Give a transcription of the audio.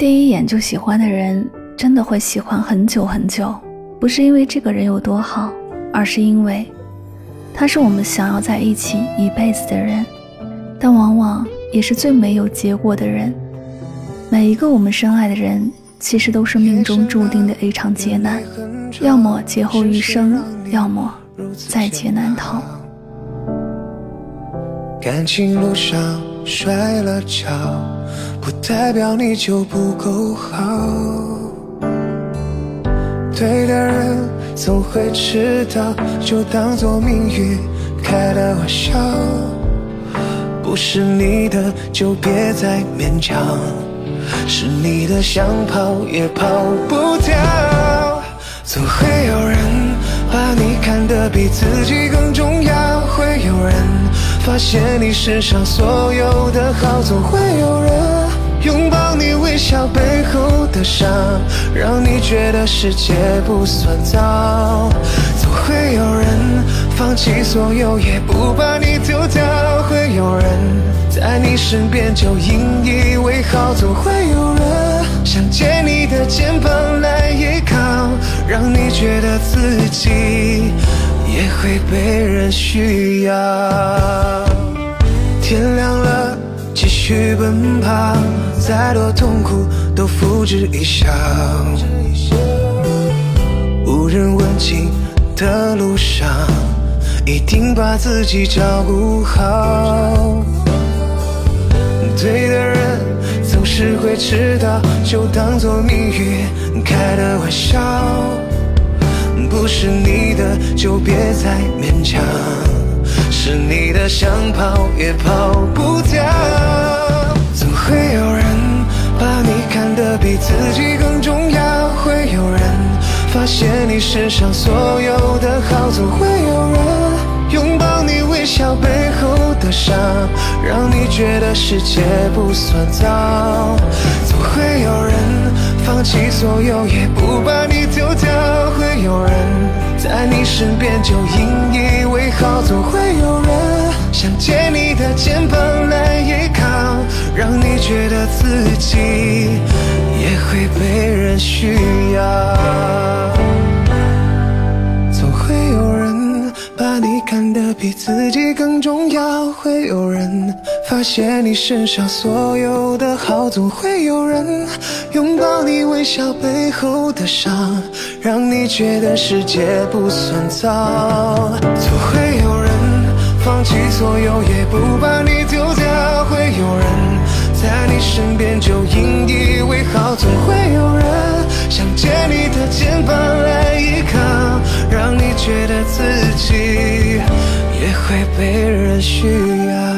第一眼就喜欢的人，真的会喜欢很久很久。不是因为这个人有多好，而是因为他是我们想要在一起一辈子的人，但往往也是最没有结果的人。每一个我们深爱的人，其实都是命中注定的一场劫难，要么劫后余生，要么在劫难逃。感情路上摔了跤，不代表你就不够好。对的人总会迟到，就当作命运开的玩笑。不是你的就别再勉强，是你的想跑也跑不掉。总会有人把你看得比自己更重要，会有人发现你身上所有的好，总会有人。拥抱你微笑背后的伤，让你觉得世界不算糟。总会有人放弃所有，也不把你丢掉。会有人在你身边就引以为豪。总会有人想借你的肩膀来，觉得自己也会被人需要。天亮了，继续奔跑。再多痛苦都付之一笑，无人问津的路上，一定把自己照顾好。对的人总是会迟到，就当作命运开的玩笑。不是你的就别再勉强，是你的想跑也跑不掉。总会有人。把你看得比自己更重要，会有人发现你身上所有的好，总会有人拥抱你微笑背后的伤，让你觉得世界不算糟。总会有人放弃所有也不把你丢掉，会有人在你身边就引以为豪。总会有人想借你的肩膀来依靠。让你觉得自己也会被人需要，比自己更重要，会有人发现你身上所有的好，总会有人拥抱你微笑背后的伤，让你觉得世界不算糟，总会有人放弃所有也不把你丢掉，会有人。在你身边就引以为豪，总会会被人需要。